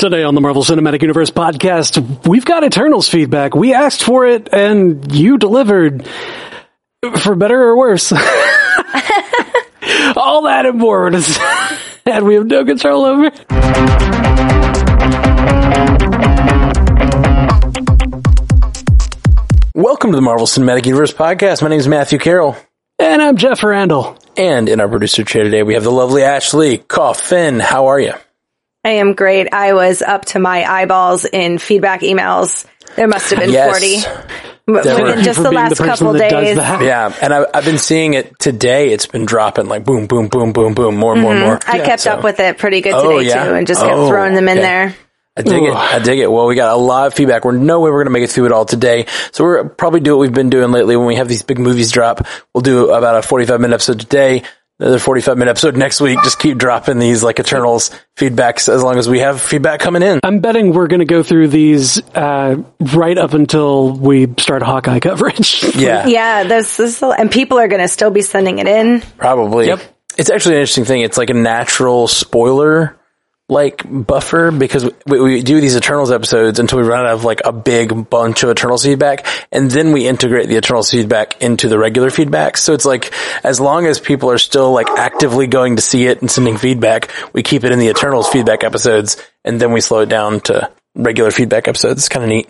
Today on the Marvel Cinematic Universe podcast, we've got Eternals feedback. We asked for it and you delivered. For better or worse. All that and more. and we have no control over. Welcome to the Marvel Cinematic Universe podcast. My name is Matthew Carroll. And I'm Jeff Randall. And in our producer chair today, we have the lovely Ashley Coffin. How are you? I am great. I was up to my eyeballs in feedback emails. There must have been Yes. 40 There within just the last person couple that days. that. Yeah, and I, I've been seeing it today. It's been dropping like boom, boom, boom, boom, boom, more and more more. Mm-hmm. I Yeah, kept so- up with it pretty good Oh, today yeah? too and just kept Oh, throwing them in okay. there. I dig it. I dig it. Well, we got a lot of feedback. We're no way we're going to make it through it all today. So we're probably do what we've been doing lately when we have these big movies drop. We'll do about a 45 minute episode today, another 45 minute episode next week. Just keep dropping these like Eternals feedbacks as long as we have feedback coming in. I'm betting we're going to go through these uh, right up until we start Hawkeye coverage. Yeah. Yeah, there's this, and people are going to still be sending it in. Probably. Yep. It's actually an interesting thing. It's like a natural spoiler like buffer because we, we do these Eternals episodes until we run out of like a big bunch of Eternals feedback and then we integrate the Eternals feedback into the regular feedback. So it's like as long as people are still like actively going to see it and sending feedback, we keep it in the Eternals feedback episodes and then we slow it down to regular feedback episodes. It's kind of neat.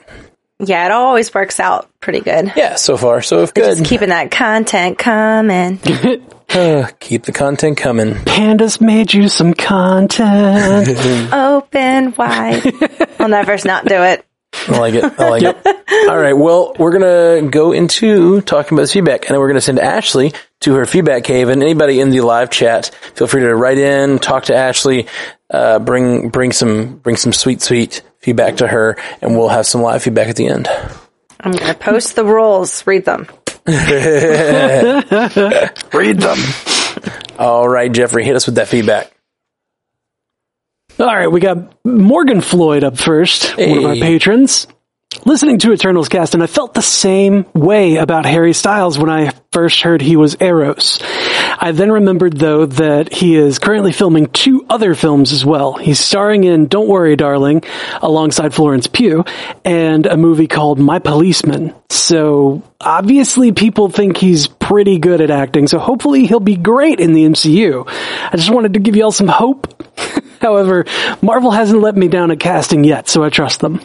Yeah, it always works out pretty good. Yeah, so far so good. Just keeping that content coming. Uh, keep the content coming. Pandas made you some content. Open wide. I'll never not do it. I like it. I like it. All right. Well, we're going to go into talking about this feedback and then we're going to send Ashley to her feedback cave and anybody in the live chat, feel free to write in, talk to Ashley, uh, bring, bring some, bring some sweet, sweet feedback to her and we'll have some live feedback at the end. I'm going to post the rules. Read them. Read them. All right, Jeffrey, hit us with that feedback. All right, we got Morgan Floyd up first, one of our patrons. Listening to Eternals cast, and I felt the same way about Harry Styles when I first heard he was Eros. I then remembered, though, that he is currently filming two other films as well. He's starring in Don't Worry, Darling, alongside Florence Pugh, and a movie called My Policeman. So, obviously people think he's pretty good at acting, so hopefully he'll be great in the MCU. I just wanted to give y'all some hope. However, Marvel hasn't let me down at casting yet, so I trust them.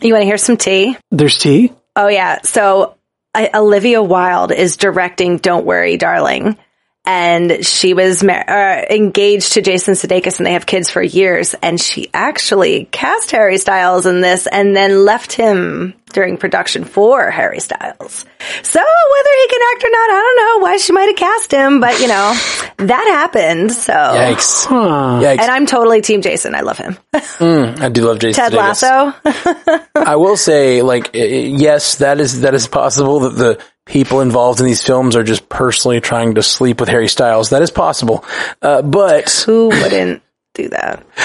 You want to hear some tea? There's tea. Oh yeah. So I, Olivia Wilde is directing "Don't Worry, Darling," and she was mar- uh, engaged to Jason Sudeikis, and they have kids for years. And she actually cast Harry Styles in this, and then left him during production for Harry Styles. So whether he can act or not, I don't know why she might have cast him, but you know that happened. So. Yikes. Huh. Yikes. And I'm totally Team Jason. I love him. I do love Jason Ted Sudeikis. Lasso. I will say, like, eh, yes, that is that is possible that the people involved in these films are just personally trying to sleep with Harry Styles. That is possible, uh, but Who wouldn't do that?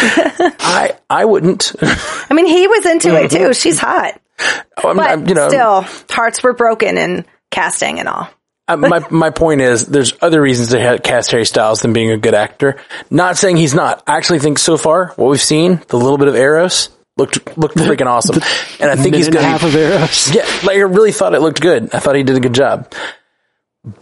I I wouldn't. I mean, he was into it too. She's hot. I'm, But I'm- you know, still, hearts were broken in casting and all. uh, my my point is, there's other reasons to cast Harry Styles than being a good actor. Not saying he's not. I actually think so far what we've seen, the little bit of Eros looked looked freaking awesome, and I think he's Minute and a going half of Eros. Yeah, like I really thought it looked good. I thought he did a good job.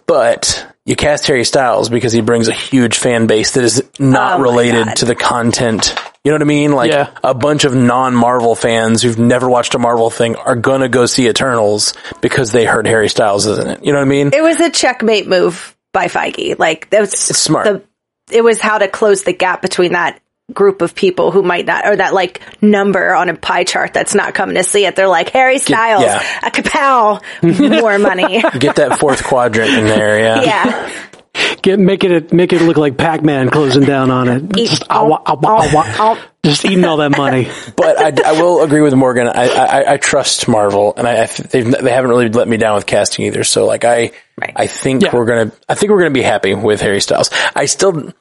But you cast Harry Styles because he brings a huge fan base that is not Oh related to the content. You know what I mean? Like Yeah. a bunch of non-Marvel fans who've never watched a Marvel thing are gonna go see Eternals because they heard Harry Styles is in it. You know what I mean? It was a checkmate move by Feige. Like that was It's smart. The, it was how to close the gap between that group of people who might not, or that like number on a pie chart that's not coming to see it. They're like Harry Styles, yeah. a kapow, more money. Get that fourth quadrant in there, yeah. yeah. Get make it make it look like Pac-Man closing down on it. Just, awa, awa, awa. just eating all that money. but I, I will agree with Morgan. I, I, I trust Marvel, and I, I they've, they haven't really let me down with casting either. So like I, Right. I think Yeah. we're gonna, I think we're gonna be happy with Harry Styles. I still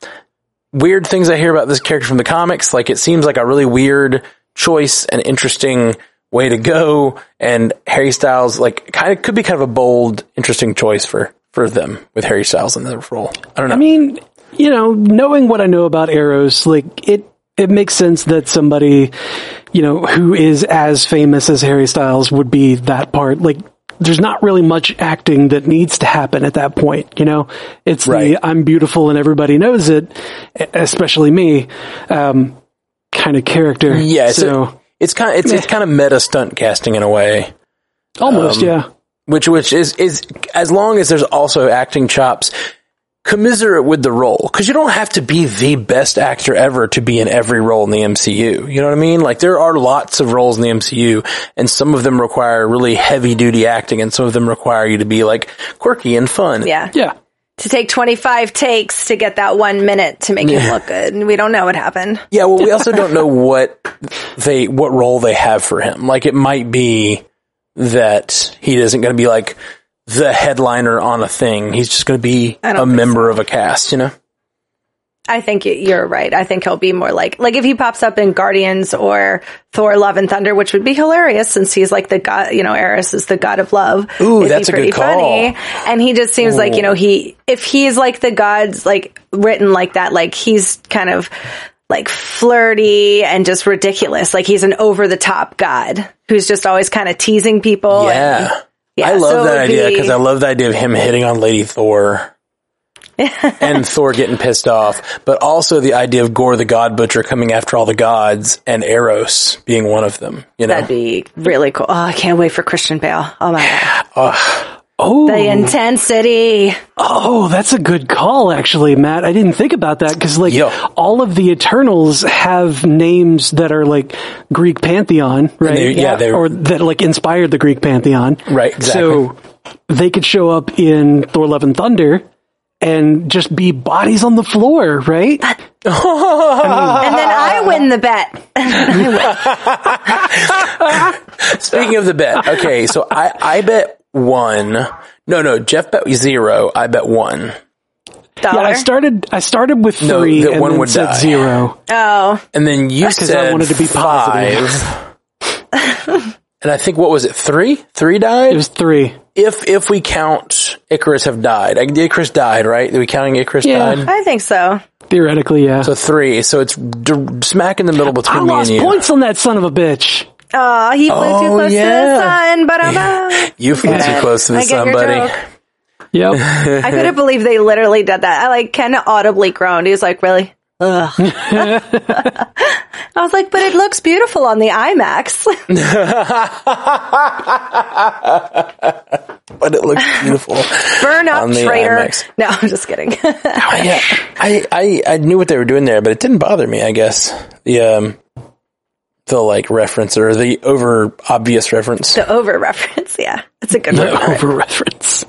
weird things I hear about this character from the comics. Like it seems like a really weird choice and interesting way to go. And Harry Styles, like, kind of could be kind of a bold, interesting choice for for them with Harry Styles in the role. I don't know. I mean, you know, knowing what I know about Eros, like it, it makes sense that somebody you know, who is as famous as Harry Styles would be that part. Like, there's not really much acting that needs to happen at that point, you know? It's Right. the I'm beautiful and everybody knows it, especially me, um, kind of character. Yeah, it's, so it's kind of, it's, it's kind of meta stunt casting in a way. almost, um, yeah. which which is is as long as there's also acting chops commiserate with the role because you don't have to be the best actor ever to be in every role in the MCU. You know what I mean? Like there are lots of roles in the MCU and some of them require really heavy duty acting and some of them require you to be like quirky and fun. Yeah. Yeah. To take 25 takes to get that one minute to make him look good. And we don't know what happened. Yeah, well, we also don't know what they, what role they have for him. Like, it might be that he isn't going to be like the headliner on a thing. He's just going to be a member of a cast, you know? I think you're right. I think he'll be more like, like if he pops up in Guardians or Thor Love and Thunder, which would be hilarious since he's like the god, you know, Eros is the god of love. Ooh, It'd that's a good pretty Funny. And he just seems like, you know, he, if he's like the gods, like written like that, like he's kind of like flirty and just ridiculous. Like he's an over the top god who's just always kind of teasing people. and- Yeah. I love so that idea be- because I love the idea of him hitting on Lady Thor. and Thor getting pissed off, but also the idea of Gorr the God Butcher coming after all the gods and Eros being one of them. You know, That'd be really cool. Oh, I can't wait for Christian Bale. Oh my god. Oh, Oh. The intensity. oh, that's a good call, actually, Matt. I didn't think about that because, like, Yeah. all of the Eternals have names that are like Greek pantheon, right? they- yeah, they're- or that like inspired the Greek pantheon, Right, exactly. So they could show up in Thor: Love and Thunder and just be bodies on the floor, right? And then I win the bet. Speaking of the bet, okay, so I, I bet one. No, no, Jeff bet zero. I bet one. Yeah, I started. I started with No, three that and one then would said die. zero. Oh, And then you 'cause I said wanted to be positive. five. and I think what was it? Three? Three died? It was three. if if we count Icarus have died. Icarus died, right? Are we counting Icarus Yeah. died? I think so. Theoretically, yeah. So three. So it's d- smack in the middle I between me and lost you. points on that son of a bitch. Oh, he flew too Oh, close to the sun, but I'm You flew too close to the I get sun, your buddy. joke. Yep. I couldn't believe they literally did that. I like Ken audibly groaned. He was like, "Really?" Ugh. I was like, "But it looks beautiful on the IMAX." But it looks beautiful. Burn up, On the traitor. IMAX. No, I'm just kidding. I, yeah, I, I, I knew what they were doing there, but it didn't bother me. I guess the um, the like reference or the over obvious reference. the over reference, yeah, it's a good one. Over reference.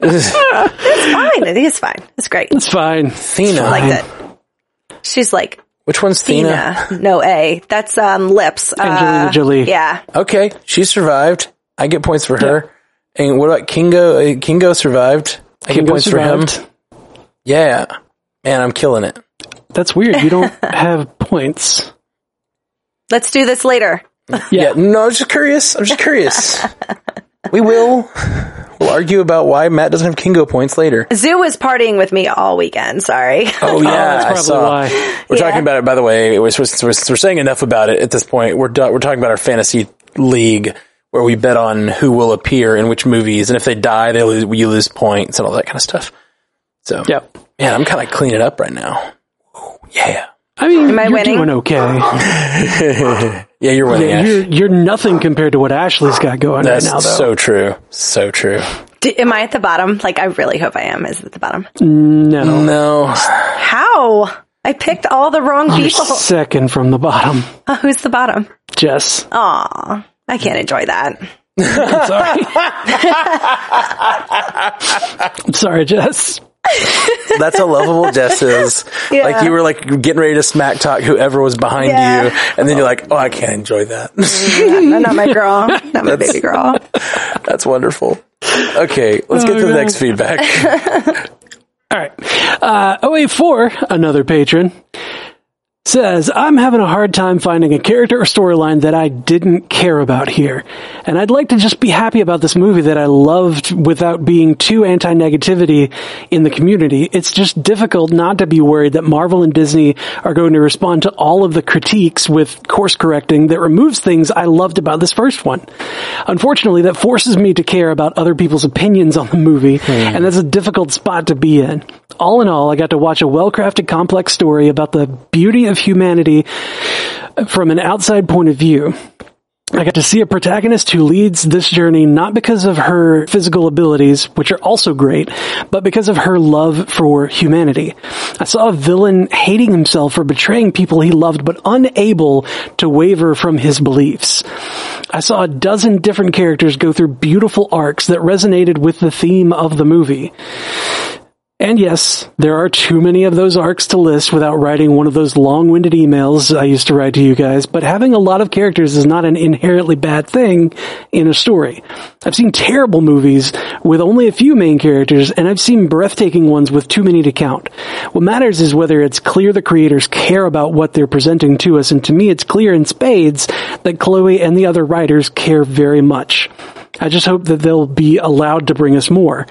It's fine, I think it is fine. It's great. It's fine. Thena, I liked it. She's like which one's Thena? Tina. No A. That's um lips. Angelina Uh, Jolie. Yeah. Okay, she survived. I get points for her. And what about Kingo? Uh, Kingo survived. I get Kingo points for him. survived. Yeah, man, I'm killing it. That's weird. You don't have points. Let's do this later. Yeah, no, I'm just curious. I'm just curious. we will. We'll argue about why Matt doesn't have Kingo points later. Zoo was partying with me all weekend. Sorry. Oh, oh yeah, that's probably saw. why. We're Yeah. talking about it. By the way, we're, we're, we're saying enough about it at this point. We're do- we're talking about our fantasy league where we bet on who will appear in which movies, and if they die, they lose, you lose points and all that kind of stuff. So Yep. man, I'm kind of cleaning it up right now. Ooh, yeah, I mean, Am I you're winning? doing okay. yeah, you're winning. Yeah, Ash. you're you're nothing compared to what Ashley's got going That's right now, though. so true. So true. D- am I at the bottom? Like, I really hope I am. Is it at the bottom? no, No, How? I picked all the wrong you're people. second from the bottom, Oh, who's the bottom? Jess. Aw, I can't enjoy that. I'm sorry. I'm sorry, Jess. that's how lovable Jess is. Yeah. Like you were like getting ready to smack talk whoever was behind Yeah. you, and then you're like, oh, I can't enjoy that. No, not my girl. Not my baby girl. That's wonderful. Okay, let's get to the next feedback. All right. Uh, 084, another patron, says, I'm having a hard time finding a character or storyline that I didn't care about here. And I'd like to just be happy about this movie that I loved without being too anti-negativity in the community. It's just difficult not to be worried that Marvel and Disney are going to respond to all of the critiques with course correcting that removes things I loved about this first one. Unfortunately, that forces me to care about other people's opinions on the movie, hmm. and that's a difficult spot to be in. All in all, I got to watch a well-crafted complex story about the beauty of humanity from an outside point of view. I got to see a protagonist who leads this journey not because of her physical abilities, which are also great, but because of her love for humanity. I saw a villain hating himself for betraying people he loved, but unable to waver from his beliefs. I saw a dozen different characters go through beautiful arcs that resonated with the theme of the movie. And yes, there are too many of those arcs to list without writing one of those long-winded emails I used to write to you guys, but having a lot of characters is not an inherently bad thing in a story. I've seen terrible movies with only a few main characters, and I've seen breathtaking ones with too many to count. What matters is whether it's clear the creators care about what they're presenting to us, and to me it's clear in spades that Chloe and the other writers care very much. I just hope that they'll be allowed to bring us more.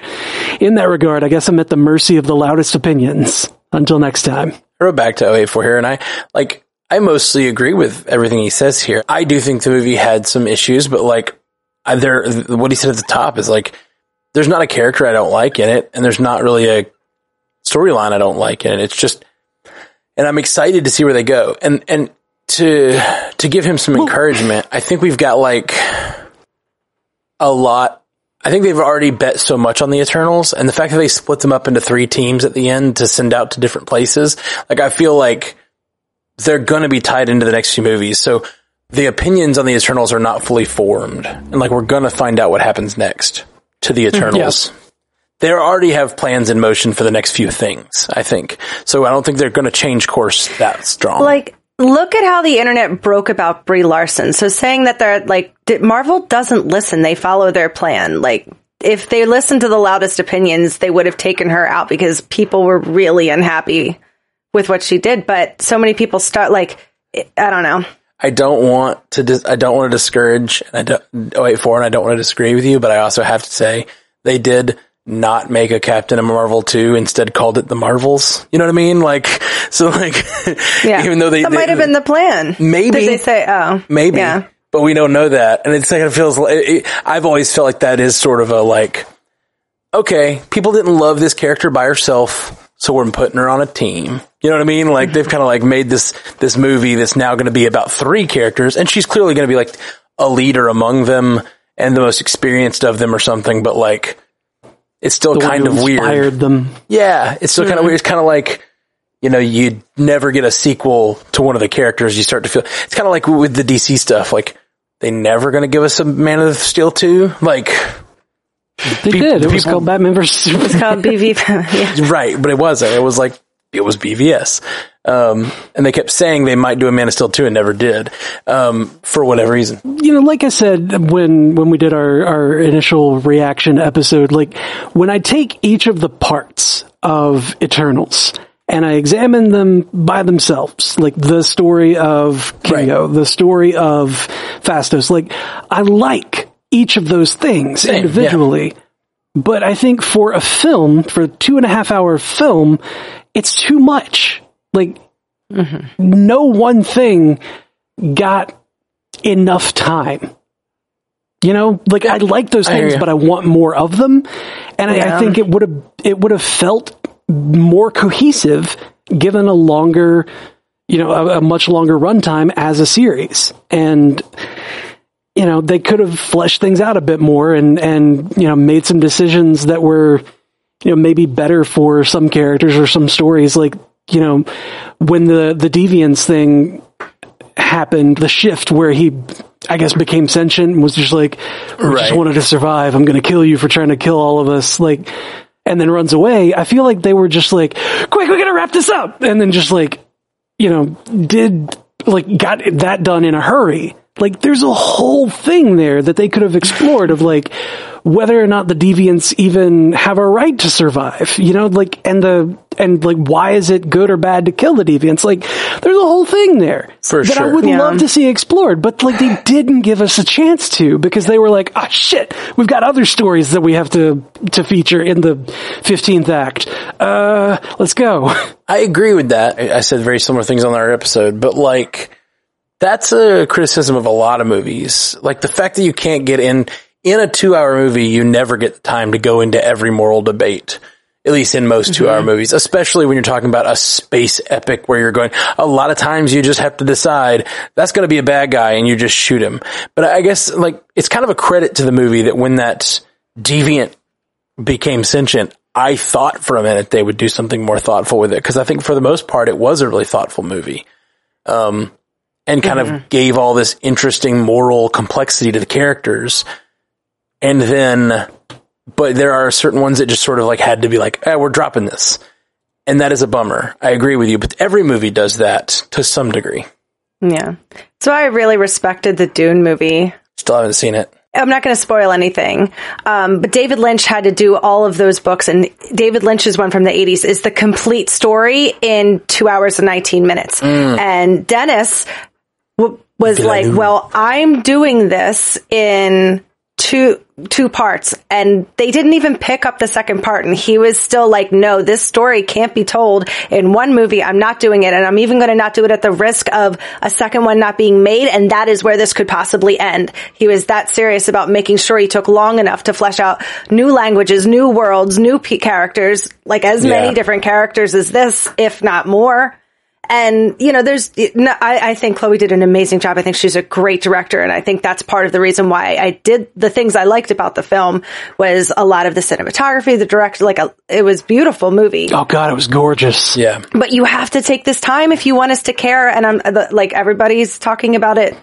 In that regard, I guess I'm at the mercy of the loudest opinions. Until next time. I wrote back to 084 here and I, like, I mostly agree with everything he says here. I do think the movie had some issues, but like, there, what he said at the top is like, there's not a character I don't like in it, and there's not really a storyline I don't like in it. It's just, and I'm excited to see where they go. And, and to, to give him some encouragement, I think we've got like, a lot. I think they've already bet so much on the Eternals, and the fact that they split them up into three teams at the end to send out to different places, like I feel like they're going to be tied into the next few movies. So the opinions on the Eternals are not fully formed, and like we're going to find out what happens next to the mm, Eternals. They already have plans in motion for the next few things, I think. So I don't think they're going to change course that strong. Like, look at how the internet broke about Brie Larson. So saying that they're like, Marvel doesn't listen, they follow their plan. Like, if they listened to the loudest opinions, they would have taken her out because people were really unhappy with what she did. But so many people start like, I don't know. I don't want to. Dis- I don't want to discourage. And I don't. Wait, for and I don't want to disagree with you, but I also have to say they did not make a Captain of Marvel 2, instead called it the Marvels. You know what I mean? Like, so like, Yeah. even though they, that they- might have been the plan. Maybe. They say, oh. maybe, Yeah. but we don't know that. And it's like, it feels like, it, I've always felt like that is sort of a like, okay, people didn't love this character by herself, so we're putting her on a team. You know what I mean? Like they've kind of like made this, this movie that's now going to be about three characters and she's clearly going to be like a leader among them and the most experienced of them or something, but like, it's still The one kind who of weird. inspired them. Yeah, it's still kind of mm-hmm. weird. It's kind of like, you know, you'd never get a sequel to one of the characters. You start to feel, it's kind of like with the DC stuff. Like, they never going to give us a Man of Steel 2? Like, They Pe- did. It was called Batman vs. Superman. It's called BV. yeah. right, but it wasn't. It was like, it was BVS. Um, and they kept saying they might do a Man of Steel 2 and never did, um, for whatever reason. you know, like I said when when we did our our initial reaction episode, like when I take each of the parts of Eternals and I examine them by themselves, like the story of Kingo, the story of Phastos, like I like each of those things Same, yeah. individually. But I think for a film, for a two and a half hour film, it's too much. Like, no one thing got enough time. You know, like I like those I things, but I want more of them. And I, I think it would have, it would have felt more cohesive given a longer, you know, a, a much longer runtime as a series. And, you know, they could have fleshed things out a bit more and, and, you know, made some decisions that were, you know, maybe better for some characters or some stories. Like, you know, when the, the deviance thing happened, the shift where he, I guess, became sentient and was just like, I just wanted to survive. I'm going to kill you for trying to kill all of us. Like, and then runs away. I feel like they were just like, quick, we got to wrap this up. And then just like, you know, did like got that done in a hurry. Like there's a whole thing there that they could have explored of like, whether or not the deviants even have a right to survive. You know, like and the and like why is it good or bad to kill the deviants? Like there's a whole thing there For that I would Yeah. love to see explored, but like they didn't give us a chance to because they were like, ah shit, we've got other stories that we have to to feature in the 15th act. Uh, let's go. I agree with that. I I said very similar things on our episode, but like that's a criticism of a lot of movies. Like the fact that you can't get in in a 2-hour movie, you never get the time to go into every moral debate. At least in most 2-hour movies, especially when you're talking about a space epic where you're going a lot of times you just have to decide that's going to be a bad guy and you just shoot him. But I guess like it's kind of a credit to the movie that when that deviant became sentient, I thought for a minute they would do something more thoughtful with it because I think for the most part it was a really thoughtful movie, um, and kind of gave all this interesting moral complexity to the characters, and then, but there are certain ones that just sort of like had to be like, eh, we're dropping this, and that is a bummer. I agree with you, but every movie does that to some degree. Yeah. So I really respected the Dune movie. Still haven't seen it. I'm not going to spoil anything, um, but David Lynch had to do all of those books, and David Lynch's one from the 80s is the complete story in two hours and 19 minutes. And Denis was like, Villeneuve. "Well, I'm doing this in two two parts," and they didn't even pick up the second part, and he was still like, "No, this story can't be told in one movie. I'm not doing it, and I'm even going to not do it at the risk of a second one not being made, and that is where this could possibly end." He was that serious about making sure he took long enough to flesh out new languages, new worlds, new p- characters, like as many different characters as this, if not more. And, you know, there's, no, I, I think Chloe did an amazing job. I think she's a great director. And I think that's part of the reason why I did the things I liked about the film was a lot of the cinematography, the director, like a, it was beautiful movie. Oh god, it was gorgeous. Yeah, But you have to take this time if you want us to care. And I'm the, like, everybody's talking about it.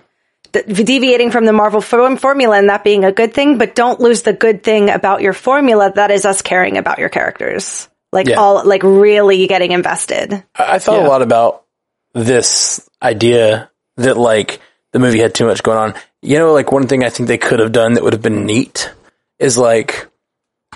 Deviating from the Marvel form- formula and that being a good thing, but don't lose the good thing about your formula. That is us caring about your characters. Like Yeah. all, like really getting invested. I I thought Yeah. a lot about this idea that like the movie had too much going on. You know, like one thing I think they could have done that would have been neat is like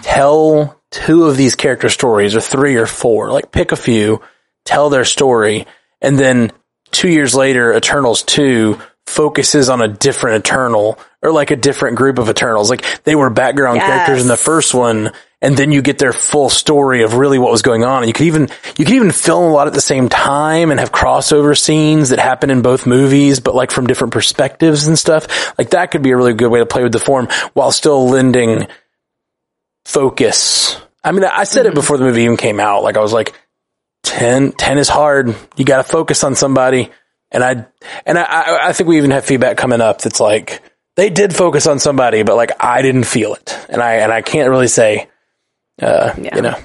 tell two of these character stories or three or four, like pick a few, tell their story, and then two years later, Eternals 2 focuses on a different Eternal or like a different group of Eternals. Like they were background Yes. characters in the first one and then you get their full story of really what was going on. And you could even, you could even film a lot at the same time and have crossover scenes that happen in both movies, but like from different perspectives and stuff. Like that could be a really good way to play with the form while still lending focus. I mean, I said it mm-hmm. before the movie even came out. Like I was like, 10, 10 is hard. You got to focus on somebody. And I, and I- I, I think we even have feedback coming up that's like, they did focus on somebody, but like I didn't feel it. And I, and I can't really say, uh, Yeah. you know,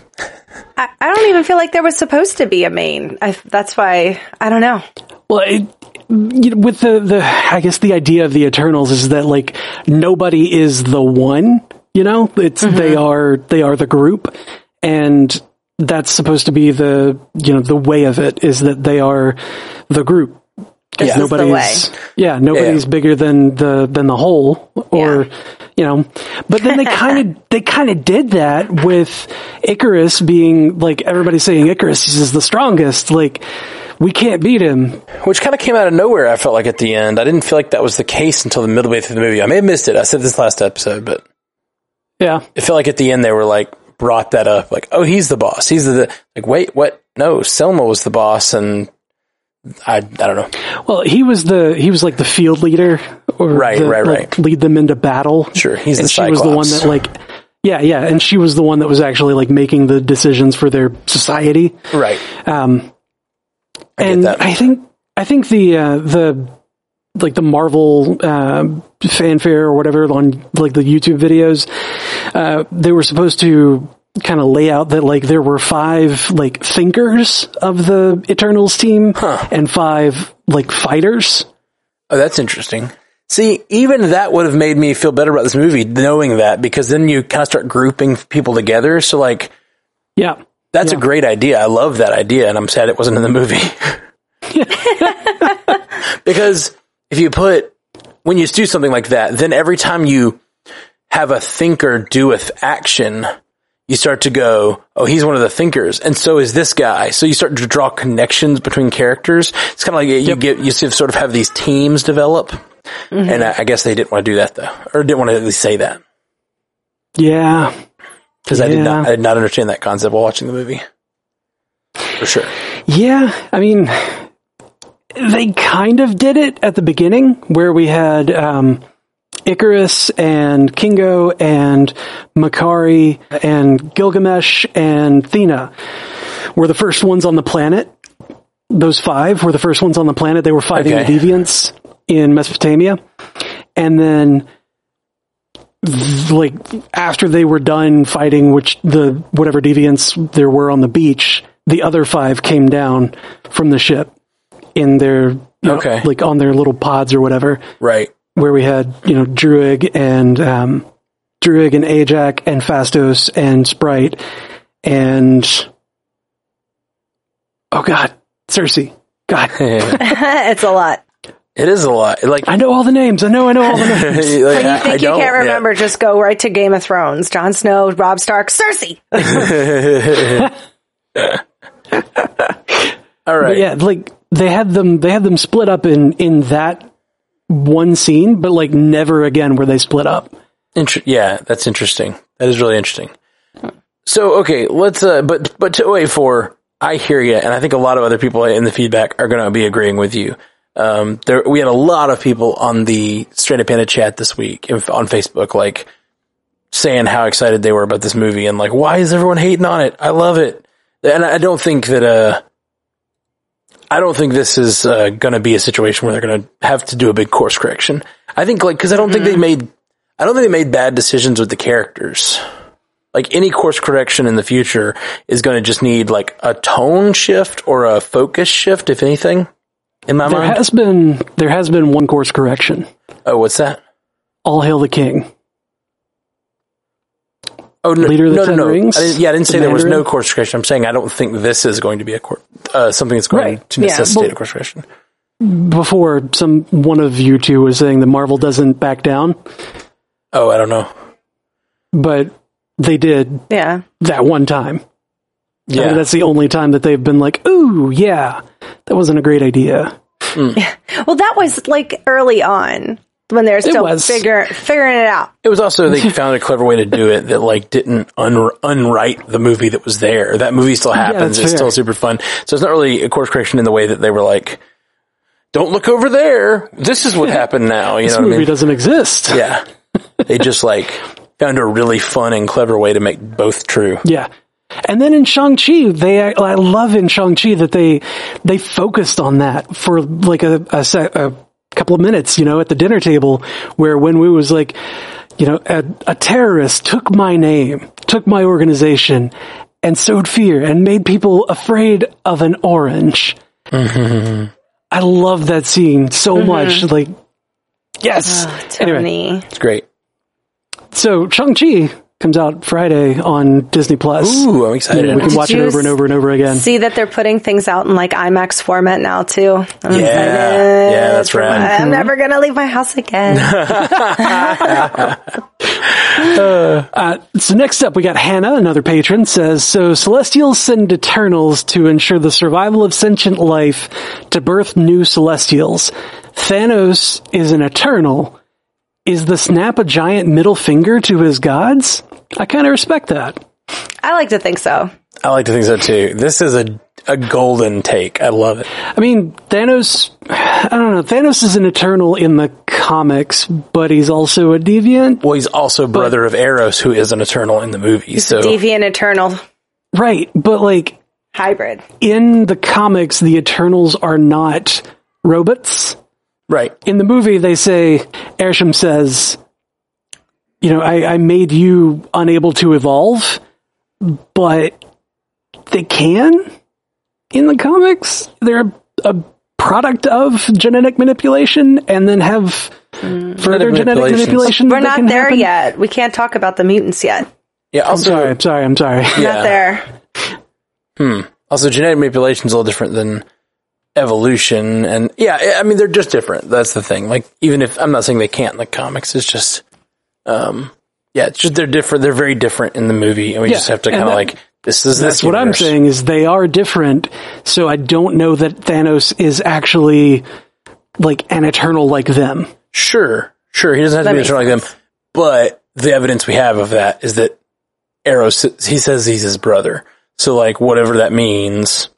I, I don't even feel like there was supposed to be a main. I, that's why I don't know. Well, it, you know, with the, the, I guess the idea of the Eternals is that like nobody is the one, you know, it's, they are, they are the group and that's supposed to be the, you know, the way of it is that they are the group. 'Cause Yeah. This the nobody's, yeah, nobody's Yeah. bigger than the, than the whole or, Yeah. you know, but then they kind of, they kind of did that with Icarus being like, everybody saying Icarus is the strongest. Like, we can't beat him. which kind of came out of nowhere. I felt like at the end, I didn't feel like that was the case until the middle way through the movie. I may have missed it. I said this last episode, but Yeah. it felt like at the end they were like brought that up, like, oh, he's the boss. He's the like. Wait, what? No, Selma was the boss, and I I don't know. Well, he was the he was like the field leader, or Right, the, right, like, right. lead them into battle. Sure, he's and the she was the one that like, yeah, yeah, and she was the one that was actually like making the decisions for their society. Right. Um, I and. I think I think the uh, the like the Marvel uh, fanfare or whatever on like the YouTube videos, uh, they were supposed to kind of lay out that like there were five like thinkers of the Eternals team and five like fighters. Oh, that's interesting. See, even that would have made me feel better about this movie, knowing that, because then you kind of start grouping people together. So, like, Yeah. that's a great idea. I love that idea, and I'm sad it wasn't in the movie. because if you put, when you do something like that, then every time you have a thinker do with action, you start to go, oh, he's one of the thinkers, and so is this guy. So you start to draw connections between characters. It's kind of like you get you sort of have these teams develop, and I, I guess they didn't want to do that though, or didn't want to at least say that Yeah. because I did not I did not understand that concept while watching the movie. For sure. Yeah, I mean, they kind of did it at the beginning where we had um, Icarus and Kingo and Makkari and Gilgamesh and Thena were the first ones on the planet. Those five were the first ones on the planet. They were fighting Okay. the deviants in Mesopotamia. And then like after they were done fighting which the whatever deviants there were on the beach the other five came down from the ship in their you know, Okay. like on their little pods or whatever Right. Where we had you know Druig and um Druig and Ajak and Phastos and sprite and oh god Sersi god it's a lot. It is a lot. Like, i know all the names i know i know all the names like, When you I- think I you don't- can't yeah. remember, just go right to Game of Thrones. Jon Snow, Robb Stark, Cersei. All right. But yeah, like they had them they had them split up in in that one scene, but like never again were they split up. Inter- yeah, that's interesting. That is really interesting. So okay, let's. Uh, but but to OA four, I hear you, and I think a lot of other people in the feedback are going to be agreeing with you. Um, there we had a lot of people on the Stranded Panda chat this week on Facebook, like saying how excited they were about this movie and like why is everyone hating on it? I love it, and I don't think that. Uh, I don't think this is uh, going to be a situation where they're going to have to do a big course correction. I think like because I don't think they made I don't think they made bad decisions with the characters. Like any course correction in the future is going to just need like a tone shift or a focus shift, if anything. In my There mind. has been there has been one course correction. oh, what's that? All hail the king. Oh, no, Leader of the no, no, Ten no. Rings? I didn't, yeah, I didn't The say there was no Mandarin? course correction. I'm saying I don't think this is going to be a court, uh, something that's going Right. to Yeah. necessitate Well- a course correction. Before some one of you two was saying that Marvel doesn't back down, Oh, I don't know. but they did Yeah. that one time. I Yeah, that's the only time that they've been like, "Ooh, yeah, that wasn't a great idea." Well, that was like early on when they're still was. figure, figuring it out. It was also they found a clever way to do it that like didn't un- unwrite the movie that was there. That movie still happens. that's it's fair. still super fun. So it's not really a course correction in the way that they were like, "Don't look over there. This is what happened now." You This know what I movie mean? doesn't exist. Yeah. they just like found a really fun and clever way to make both true. Yeah. And then in Shang-Chi, they, I love in Shang-Chi that they, they focused on that for like a, a, se- a couple of minutes, you know, at the dinner table where when we was like, you know, a, a terrorist took my name, took my organization and sowed fear and made people afraid of an orange. Mm-hmm. I love that scene so mm-hmm. much. Like, yes. Ah, anyway, Tony. It's great. so Shang-Chi comes out Friday on Disney Plus. Ooh, I'm excited. We can Did watch it over and over and over again. See that they're putting things out in like IMAX format now too. I'm Yeah. excited. Yeah, that's right. I'm never gonna leave my house again. Uh, so next up, we got Hannah, another patron, says, so Celestials send Eternals to ensure the survival of sentient life to birth new Celestials. Thanos is an Eternal. Is the snap a giant middle finger to his gods? I kind of respect that. I like to think so. I like to think so too. This is a a golden take. I love it. I mean, Thanos, I don't know, Thanos is an Eternal in the comics, but he's also a deviant. Well, he's also brother of Eros, who is an Eternal in the movie. So Deviant Eternal Right, but like, hybrid. in the comics, the Eternals are not robots. Right, in the movie they say Arishem says, you know, I, I made you unable to evolve, but they can in the comics. They're a product of genetic manipulation and then have further genetic manipulation. We're that not can there happen. yet. We can't talk about the mutants yet. yeah. Also, I'm Sorry, I'm sorry, I'm sorry. Yeah. Not there. Hmm. Also, genetic manipulation is a little different than evolution, and yeah, I mean they're just different. That's the thing. Like, even if I'm not saying they can't in the comics, it's just, um, Yeah, it's just they're different. They're very different in the movie, and we Yeah, just have to kind of like this is That's this what I'm saying is they are different. So I don't know that Thanos is actually like an eternal like them. Sure, sure. He doesn't have to be makes eternal like them, but the evidence we have of that is that Arrow. s- He says he's his brother. So like whatever that means.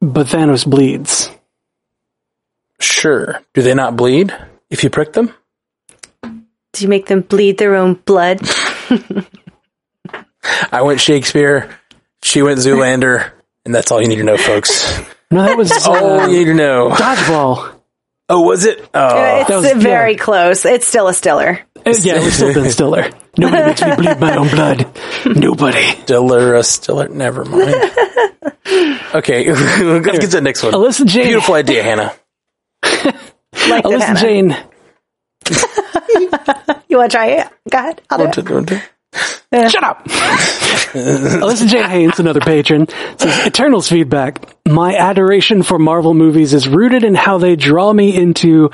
But Thanos bleeds. Sure. Do they not bleed if you prick them? Do you make them bleed their own blood? I went Shakespeare. She went Zoolander, and that's all you need to know, folks. No, that was all uh, you need to know. dodgeball. Oh, was it? Oh, it's was- very yeah. close. It's still a stiller. Uh, yeah, it was still Ben Stiller. Nobody makes me bleed my own blood. Nobody. Stiller, a Stiller. Never mind. okay, let's get to the next one. Alyssa Jane. Beautiful idea, Hannah. Like Alyssa Hannah. Jane. You want to try it? Go ahead. I'll do it. Don't do- Shut up. Alyssa J. Haynes, another patron, says Eternals feedback. My adoration for Marvel movies is rooted in how they draw me into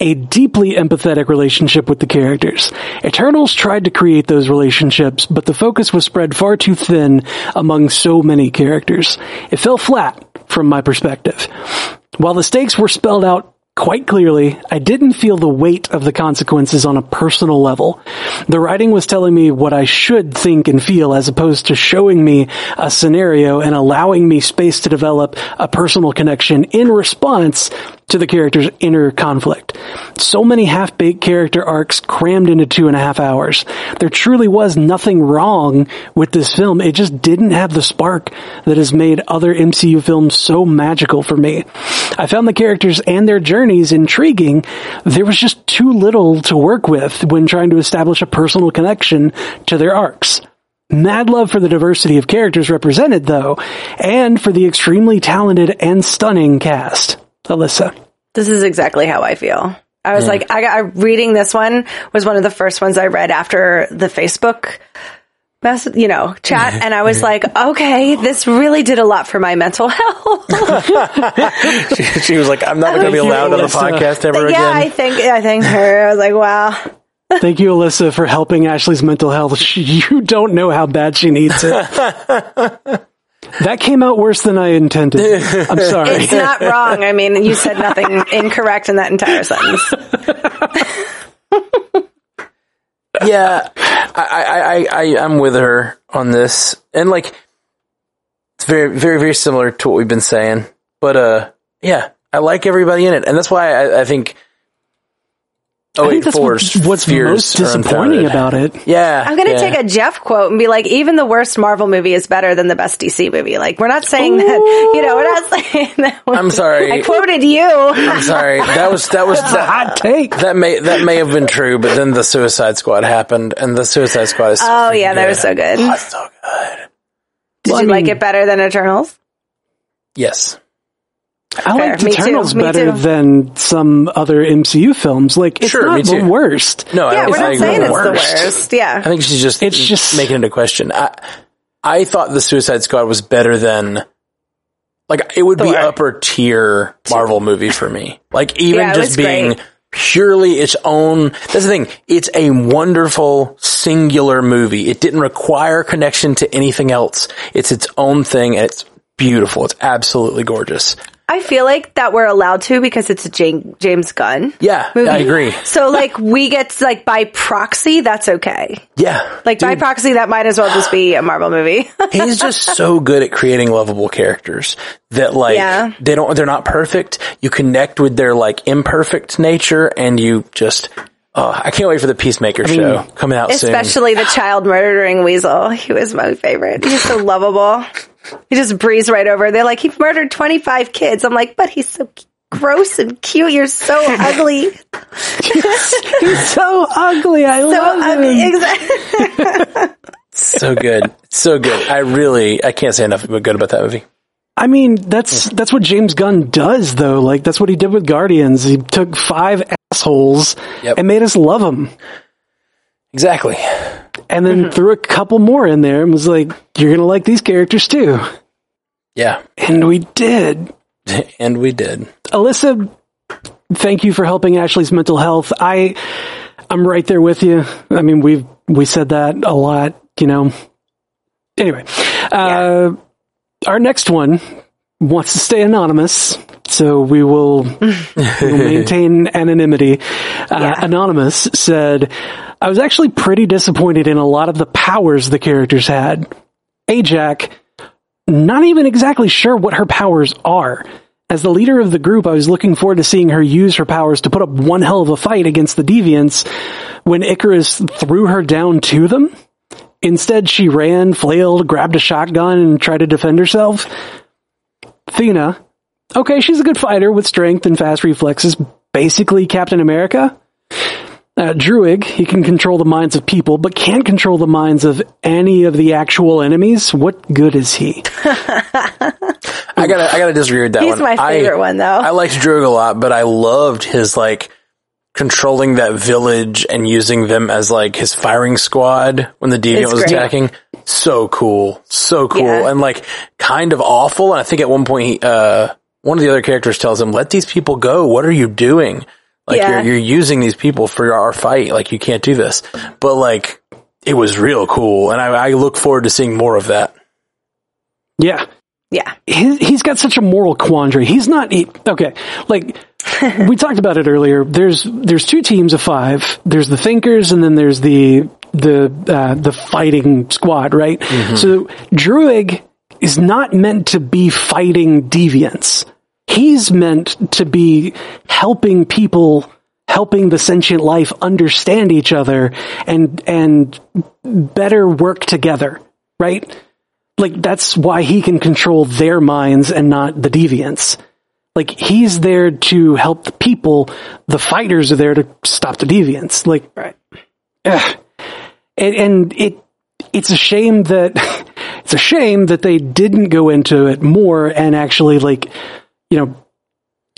a deeply empathetic relationship with the characters. Eternals tried to create those relationships, but the focus was spread far too thin among so many characters. It fell flat from my perspective. While the stakes were spelled out quite clearly, I didn't feel the weight of the consequences on a personal level. The writing was telling me what I should think and feel as opposed to showing me a scenario and allowing me space to develop a personal connection in response to the character's inner conflict. So many half-baked character arcs crammed into two and a half hours. There truly was nothing wrong with this film. It just didn't have the spark that has made other MCU films so magical for me. I found the characters and their journeys intriguing. There was just too little to work with when trying to establish a personal connection to their arcs. Mad love for the diversity of characters represented though, and for the extremely talented and stunning cast. Alyssa. This is exactly how I feel. I was like, I got reading this one was one of the first ones I read after the Facebook mess, you know, chat. And I was like, okay, this really did a lot for my mental health. she, she was like, "I'm not going to be allowed on the podcast ever again. yeah, I think, I think her, I was like, wow. Thank you, Alyssa, for helping Ashley's mental health. She, you don't know how bad she needs it. That came out worse than I intended. I'm sorry. It's not wrong. I mean, you said nothing incorrect in that entire sentence. yeah, I, I, I, I, I'm with her on this, and like, it's very, very, very similar to what we've been saying. But uh, yeah, I like everybody in it, and that's why I, I think. Oh I think that's Force what, what's fears most disappointing about it. Yeah, I'm going to yeah. take a Jeff quote and be like, even the worst Marvel movie is better than the best DC movie. Like, we're not saying that, you know, we're not saying that. I'm sorry. I quoted you. I'm sorry. That was that was the Hot take. that may that may have been true, but then the Suicide Squad happened, and the Suicide Squad is Oh, yeah, that was so good. Oh, it's so good. Did Well, I you like it better than Eternals? Yes. I like me Eternals me better than some other MCU films. Like, it's Sure, not the worst. No, I Yeah, don't we're think I not saying it's the worst. Yeah. I think she's just It's just- making it a question. I I thought the Suicide Squad was better than like it would be upper tier Marvel movie for me. Like even Yeah, just being great. purely its own that's the thing. It's a wonderful singular movie. It didn't require connection to anything else. It's its own thing and it's beautiful. It's absolutely gorgeous. I feel like that we're allowed to because it's a James Gunn. Yeah, movie. I agree. So like we get like by proxy, that's okay. Yeah. Like by proxy, that might as well just be a Marvel movie. he's just so good at creating lovable characters that like Yeah. they don't they're not perfect. You connect with their like imperfect nature and you just oh, I can't wait for the Peacemaker show coming out soon. Especially the child murdering weasel. He was my favorite. He's so lovable. He just breezed right over. They're like, he murdered 25 kids. I'm like, but he's so gross and cute. You're so ugly. He's so ugly. I So love ugly. him. Exactly. so good. So good. I really I can't say enough but good about that movie. I mean, that's that's what James Gunn does, though. Like that's what he did with Guardians. He took five assholes Yep. and made us love them, Exactly. And then threw a couple more in there and was like, "You're gonna like these characters too," Yeah. and we did. and we did. Alyssa, thank you for helping Ashley's mental health. I, I'm right there with you. I mean, we've we said that a lot, you know. Anyway, uh, our next one wants to stay anonymous, so we will, we will maintain anonymity. Uh, Yeah. Anonymous said, I was actually pretty disappointed in a lot of the powers the characters had. Ajak, not even exactly sure what her powers are. As the leader of the group, I was looking forward to seeing her use her powers to put up one hell of a fight against the Deviants when Icarus threw her down to them. Instead, she ran, flailed, grabbed a shotgun, and tried to defend herself. Thena, okay, she's a good fighter with strength and fast reflexes, basically Captain America. Uh, Druig, he can control the minds of people, but can't control the minds of any of the actual enemies. What good is he? I gotta, I gotta disagree with that one. He's one. my favorite I, one, though. I liked Druig a lot, but I loved his like controlling that village and using them as like his firing squad when the deviant It's was great. attacking. So cool, so cool, Yeah. and like kind of awful. And I think at one point, he, uh, one of the other characters tells him, "Let these people go. What are you doing? Like Yeah. you're you're using these people for our fight. Like you can't do this." But like it was real cool, and I, I look forward to seeing more of that. Yeah. yeah. he, he's got such a moral quandary. He's not he, okay. Like we talked about it earlier. There's there's two teams of five. There's the thinkers, and then there's the the uh, the fighting squad. Right. So Druig is not meant to be fighting deviants. He's meant to be helping people, helping the sentient life understand each other and and better work together. Right like that's why he can control their minds and not the deviants. Like he's there to help the people. The fighters are there to stop the deviants. Like, Right. and, and it it's a shame that it's a shame that they didn't go into it more and actually like you know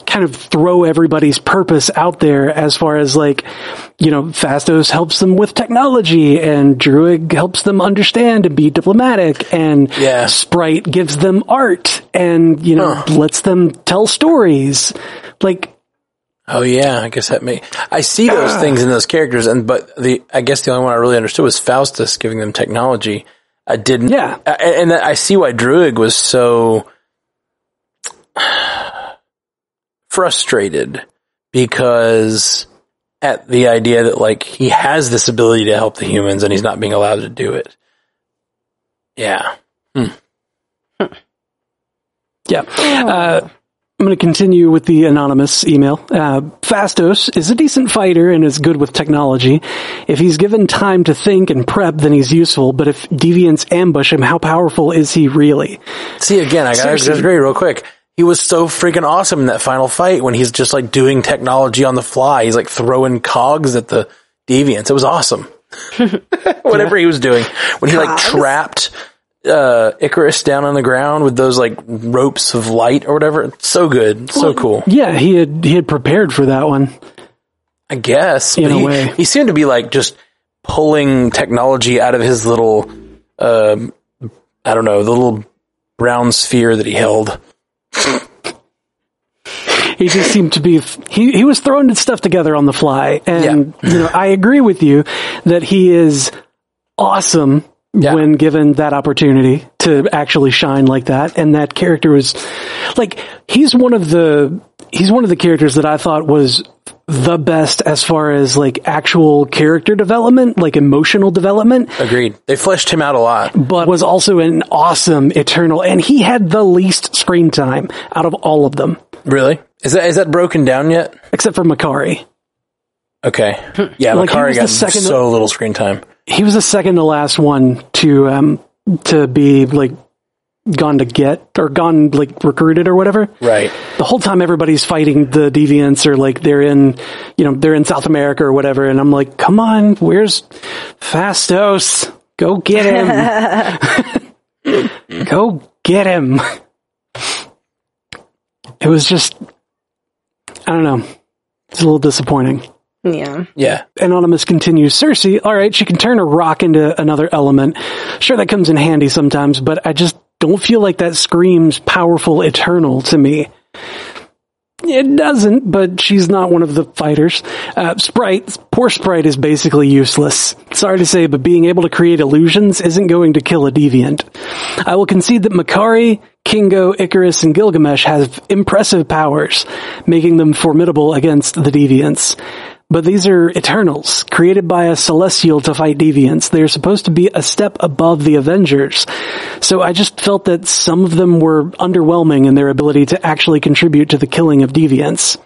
kind of throw everybody's purpose out there as far as like you know Phastos helps them with technology and Druig helps them understand and be diplomatic and Yeah. Sprite gives them art and you know Huh. lets them tell stories like Oh yeah, I guess that may. I see those ah. things in those characters, and but the I guess the only one I really understood was Phastos giving them technology. I didn't. Yeah. I- and I see why Druig was so frustrated because at the idea that like he has this ability to help the humans and he's not being allowed to do it. Yeah. Yeah. Uh, I'm going to continue with the anonymous email. Uh, Phastos is a decent fighter and is good with technology. If he's given time to think and prep, then he's useful. But if deviants ambush him, how powerful is he really? See again, I gotta Seriously. disagree real quick. He was so freaking awesome in that final fight when he's just like doing technology on the fly. He's like throwing cogs at the deviants. It was awesome. Whatever he was doing. When he like Cogs? trapped uh Ikaris down on the ground with those like ropes of light or whatever. It's so good. So cool. Yeah, he had he had prepared for that one. I guess. In But a he, way. he seemed to be like just pulling technology out of his little um I don't know, the little brown sphere that he held. He just seemed to be he he was throwing stuff together on the fly, and you know I agree with you that he is awesome Yeah. when given that opportunity to actually shine like that, and that character was like he's one of the he's one of the characters that I thought was the best as far as like actual character development, like emotional development, Agreed. They fleshed him out a lot. but was also an awesome eternal, and he had the least screen time out of all of them, Really? Is that is that broken down yet? except for Makkari. Okay. Yeah, Like, Makkari got second- so little screen time. he was the second to last one to um to be like gone to get or gone like recruited or whatever. Right. The whole time everybody's fighting the deviants or like they're in you know they're in South America or whatever, and I'm like, come on, where's Phastos? Go get him. Go get him. It was just I don't know. It's a little disappointing. Yeah. Yeah. Anonymous continues, Sersi, alright, she can turn a rock into another element. Sure, that comes in handy sometimes, but I just don't feel like that screams powerful eternal to me. It doesn't, but she's not one of the fighters. Uh, Sprite, poor Sprite is basically useless. Sorry to say, but being able to create illusions isn't going to kill a deviant. I will concede that Makari, Kingo, Ikaris, and Gilgamesh have impressive powers, making them formidable against the deviants. But these are Eternals, created by a Celestial to fight deviants. They're supposed to be a step above the Avengers. So I just felt that some of them were underwhelming in their ability to actually contribute to the killing of deviants.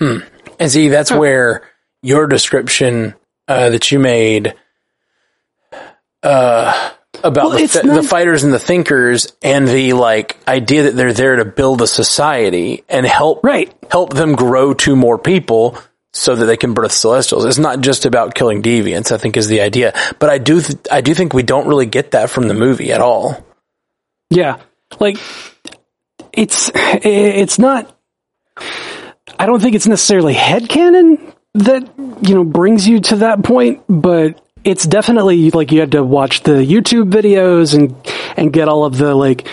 And see, that's where your description uh, that you made uh, about Well, the, it's not- the fighters and the thinkers and the like idea that they're there to build a society and help Right. help them grow to more people so that they can birth celestials. It's not just about killing deviants, I think is the idea. But I do th- I do think we don't really get that from the movie at all. Yeah. Like, it's, it's not, I don't think it's necessarily headcanon that, you know, brings you to that point, but it's definitely like you had to watch the YouTube videos and, and get all of the, like,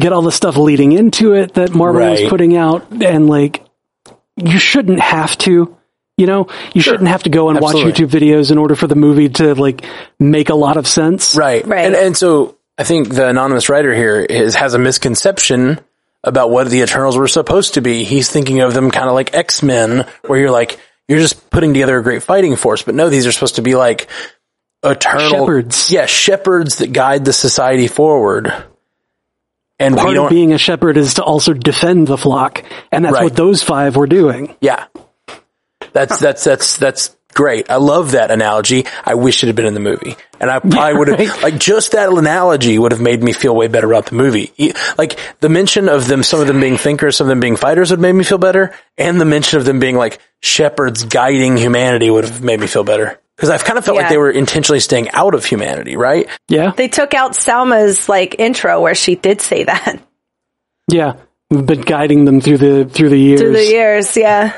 get all the stuff leading into it that Marvel was putting out and like, you shouldn't have to. You know, you shouldn't have to go and watch YouTube videos in order for the movie to like make a lot of sense. Right. Right. And, and so I think the anonymous writer here is, has a misconception about what the Eternals were supposed to be. He's thinking of them kind of like X-Men, where you're like, you're just putting together a great fighting force. But no, these are supposed to be like eternal Shepherds. Yeah, shepherds that guide the society forward. And we part don't, of being a shepherd is to also defend the flock, and that's Right. what those five were doing. yeah. That's, that's, that's, that's great. I love that analogy. I wish it had been in the movie. And I probably would have, right. like, just that analogy would have made me feel way better about the movie. Like, the mention of them, some of them being thinkers, some of them being fighters would have made me feel better. And the mention of them being like shepherds guiding humanity would have made me feel better. Cause I've kind of felt like they were intentionally staying out of humanity, right? Yeah, They took out Salma's like intro where she did say that yeah. We've been guiding them through the through the years. through the years. Yeah.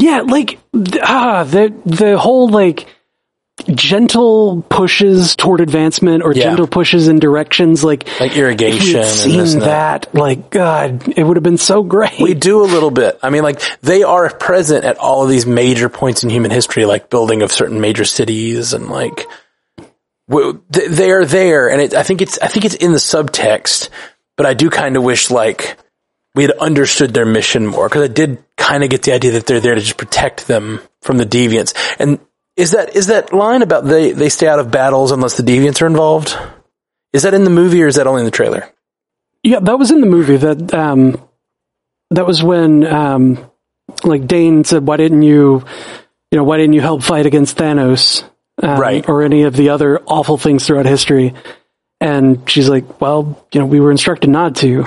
Yeah, like ah, the the whole like gentle pushes toward advancement or Yeah. gentle pushes in directions like Like if irrigation and seen this and that. Like God, it would have been so great. We do a little bit. I mean, like they are present at all of these major points in human history, like building of certain major cities and like they are there. And it, I think it's I think it's in the subtext, but I do kind of wish like we had understood their mission more because I did kind of get the idea that they're there to just protect them from the deviants. And is that is that line about they they stay out of battles unless the deviants are involved? Is that in the movie or is that only in the trailer? Yeah, that was in the movie. That um, that was when um, like Dane said, "Why didn't you, you know, why didn't you help fight against Thanos, um, Right. or any of the other awful things throughout history?" And she's like, "Well, you know, we were instructed not to."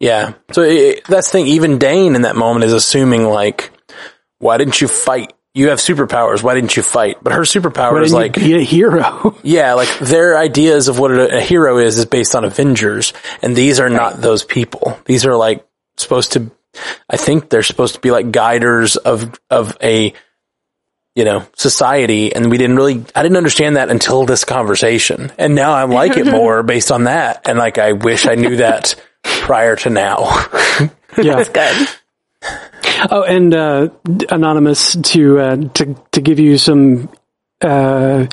Yeah. So it, that's the thing. Even Dane in that moment is assuming like, why didn't you fight? You have superpowers. Why didn't you fight? But her superpower is like, be a hero? yeah, like their ideas of what a, a hero is is based on Avengers, and these are not those people. These are like supposed to. I think they're supposed to be like guiders of of a you know society, and we didn't really. I didn't understand that until this conversation, and now I like it more based on that. And like I wish I knew that prior to now. yeah. Good. Oh, and uh, anonymous to uh, to to give you some uh,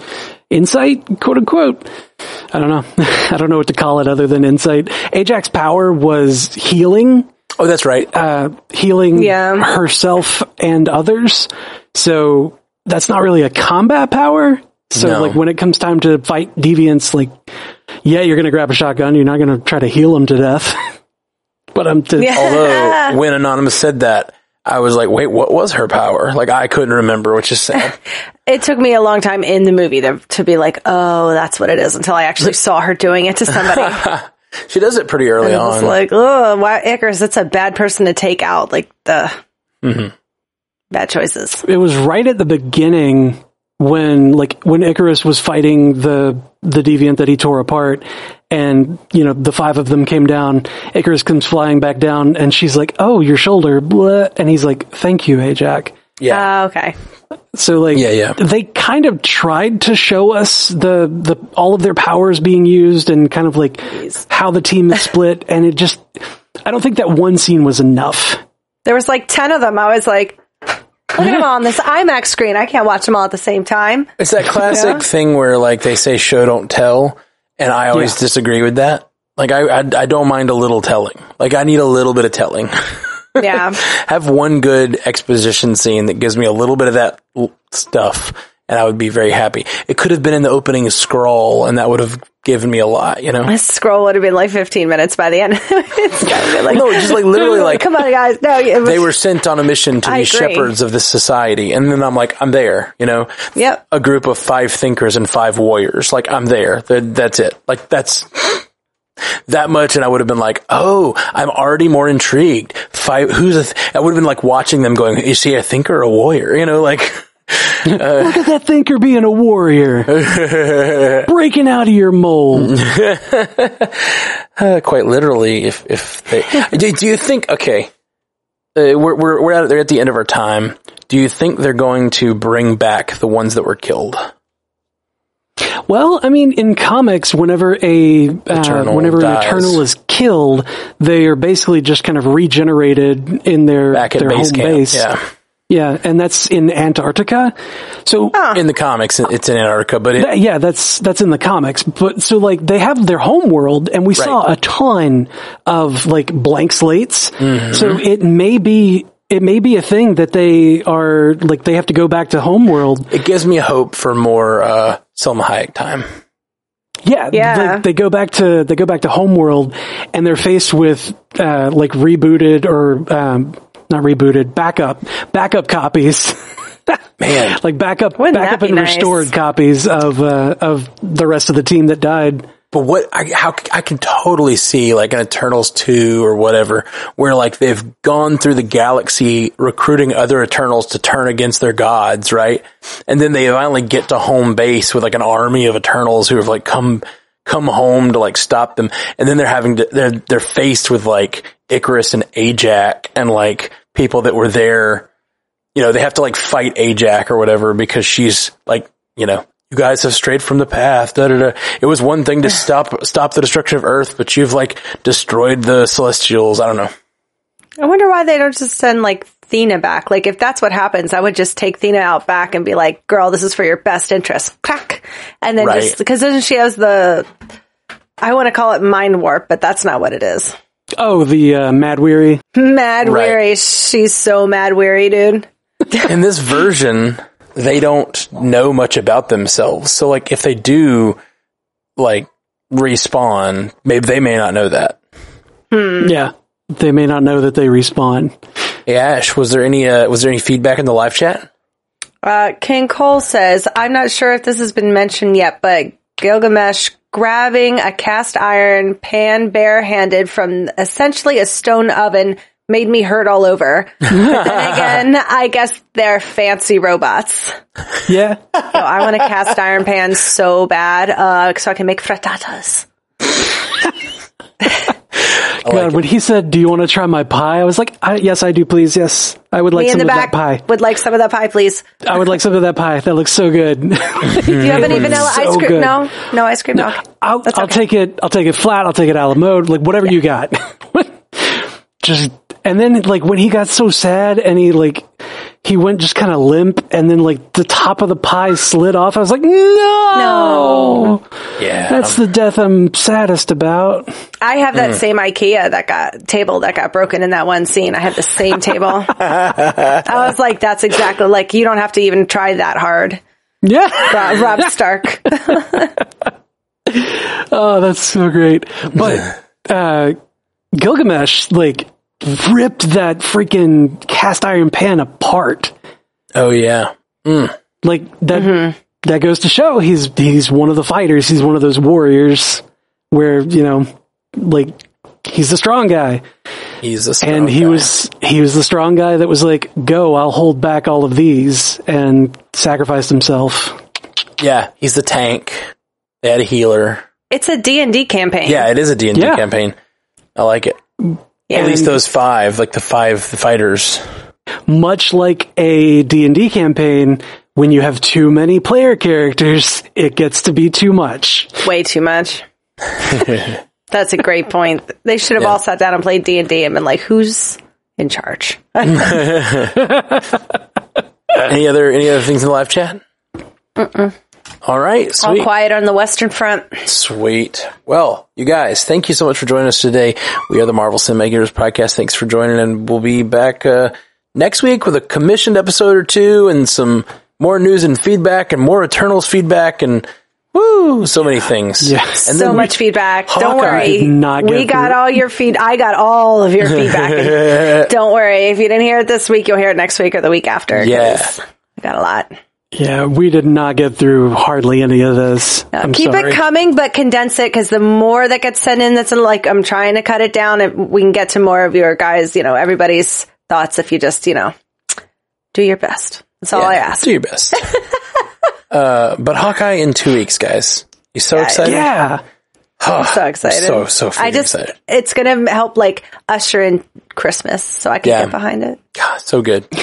insight, quote unquote. I don't know. I don't know what to call it other than insight. Ajak's power was healing, oh, that's right. uh, healing Yeah. herself and others. So that's not really a combat power. So No. like when it comes time to fight deviants, like yeah, you're gonna grab a shotgun. You're not gonna try to heal them to death. but I'm to Yeah. Although when Anonymous said that, I was like, wait, what was her power? Like I couldn't remember, which is sad. It took me a long time in the movie to, to be like, oh, that's what it is until I actually saw her doing it to somebody. She does it pretty early was on. like, oh, why, Ikaris, that's a bad person to take out. Like the mm-hmm. bad choices. it was right at the beginning when like when Ikaris was fighting the the deviant that he tore apart and you know the five of them came down Ikaris comes flying back down and she's like oh your shoulder blah, and he's like thank you Ajak yeah. Uh, okay. so like Yeah, yeah. they kind of tried to show us the the all of their powers being used and kind of like how the team is split and it just I don't think that one scene was enough There was like 10 of them. I was like, look at them all on this IMAX screen. I can't watch them all at the same time. It's that classic Yeah. thing where like they say show don't tell, and I always Yeah. disagree with that. Like I, I I don't mind a little telling. Like I need a little bit of telling. Yeah. Have one good exposition scene that gives me a little bit of that stuff, and I would be very happy. It could have been in the opening scroll, and that would have given me a lot. You know. This scroll would have been like 15 minutes by the end. it's gotta be like, No, just like literally like come on, guys. No, was, they were sent on a mission to I be agree. shepherds of this society. And then I'm like, I'm there, you know? Yep. A group of five thinkers and five warriors. Like, I'm there. That, that's it. Like, that's that much. And I would have been like, oh, I'm already more intrigued. Five, who's a, th- I would have been like watching them going, is he a thinker or a warrior? You know, like, Look at that thinker being a warrior. Breaking out of your mold. uh, quite literally, if, if they, do, do you think, okay, uh, we're, we're, we're at, they're at the end of our time. Do you think they're going to bring back the ones that were killed? Well, I mean, in comics, whenever a uh, whenever dies. an Eternal is killed, they are basically just kind of regenerated in their Back at their base home camp. base. Yeah. Yeah, and that's in Antarctica. So In the comics, it's in Antarctica, but it, That- yeah, that's that's in the comics. But so like they have their home world, and we saw a ton of like blank slates. Mm-hmm. So it may be it may be a thing that they are like they have to go back to homeworld. it gives me a hope for more uh, Salma Hayek time. Yeah, Yeah. Like they go back to they go back to homeworld, and they're faced with uh, like rebooted or um, not rebooted backup backup copies. Man, like backup, Wouldn't backup and nice? restored copies of uh, of the rest of the team that died. but what I how I can totally see like an Eternals two or whatever, where like they've gone through the galaxy recruiting other Eternals to turn against their gods, right? And then they finally get to home base with like an army of Eternals who have like come come home to like stop them, and then they're having to they're they're faced with like Ikaris and Ajak and like people that were there you know, they have to like fight Ajak or whatever because she's like, you know, you guys have strayed from the path. Da, da, da. It was one thing to stop stop the destruction of Earth, but you've like destroyed the Celestials. I don't know. I wonder why they don't just send like Thena back. Like if that's what happens, I would just take Thena out back and be like, girl, this is for your best interest. Crack. And then Right. just, because then she has the, I want to call it mind warp, but that's not what it is. Oh, the uh, Mahd Wy'ry. Mad Right. weary. She's so mad weary, dude. In this version, they don't know much about themselves. So like, if they do like respawn, maybe they may not know that. Yeah, they may not know that they respawn. Hey Ash, was there any uh, was there any feedback in the live chat? Uh, King Cole says, I'm not sure if this has been mentioned yet, but Gilgamesh grabbing a cast iron pan barehanded from essentially a stone oven made me hurt all over. But then again, I guess they're fancy robots. Yeah, So I want a cast iron pan so bad, uh, so I can make frittatas. God, when he said, "Do you want to try my pie?" I was like, I, "Yes, I do, please. Yes, I would like Me in some the of back that pie. would like some of that pie, please. I would like some of that pie. That looks so good. Do you have any vanilla So ice cream? good. No, no ice cream. No. I'll, That's I'll okay. take it. I'll take it flat. I'll take it a la mode. Like whatever you got. just and then like when he got so sad and he like he went just kind of limp and then like the top of the pie slid off. I was like, no, No. Yeah, that's the death I'm saddest about. I have that same IKEA that got table that got broken in that one scene. I had the same table. I was like, that's exactly like you don't have to even try that hard. Yeah. Robb, Robb Stark. Oh, that's so great. But uh, Gilgamesh like ripped that freaking cast iron pan apart. oh yeah. Hmm. Like that mm-hmm. that goes to show he's he's one of the fighters. He's one of those warriors where, you know, like he's the strong guy. He's a strong And he guy. was he was the strong guy that was like, "Go, I'll hold back all of these," and sacrificed himself. Yeah, he's the tank. They had a healer. It's a D&D campaign. Yeah, it is a D&D Yeah. campaign. I like it. Yeah. At least those five, like the five fighters. Much like a D&D campaign, when you have too many player characters, it gets to be too much. Way too much. That's a great point. They should have all sat down and played D&D and been like, who's in charge. Any other any other things in the live chat? All right, All sweet. quiet on the Western Front. Sweet. Well, you guys, thank you so much for joining us today. We are the Marvel Cinemakers podcast. Thanks for joining, and we'll be back uh, next week with a commissioned episode or two, and some more news and feedback, and more Eternals feedback, and woo, so many things. Yes. and So then we- much feedback. Don't worry. not we got through. all your feed. I got all of your feedback. Don't worry. If you didn't hear it this week, you'll hear it next week or the week after. Yeah. I got a lot. Yeah, we did not get through hardly any of this. I'm Keep sorry. it coming, but condense it because the more that gets sent in, that's like I'm trying to cut it down. And we can get to more of your guys, you know, everybody's thoughts if you just, you know, do your best. That's all I ask. Do your best. uh, but Hawkeye in two weeks, guys. You so excited? Yeah. I'm so excited. So, so freaking I just, excited. it's going to help like usher in Christmas so I can Yeah. get behind it. God, so good.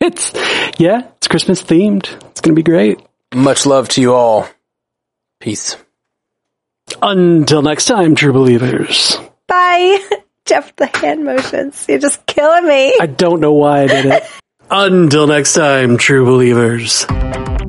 It's yeah, it's Christmas themed. It's gonna be great. Much love to you all. Peace. Until next time, true believers. Bye. Jeff, the hand motions. You're just killing me. I don't know why I did it. Until next time, true believers.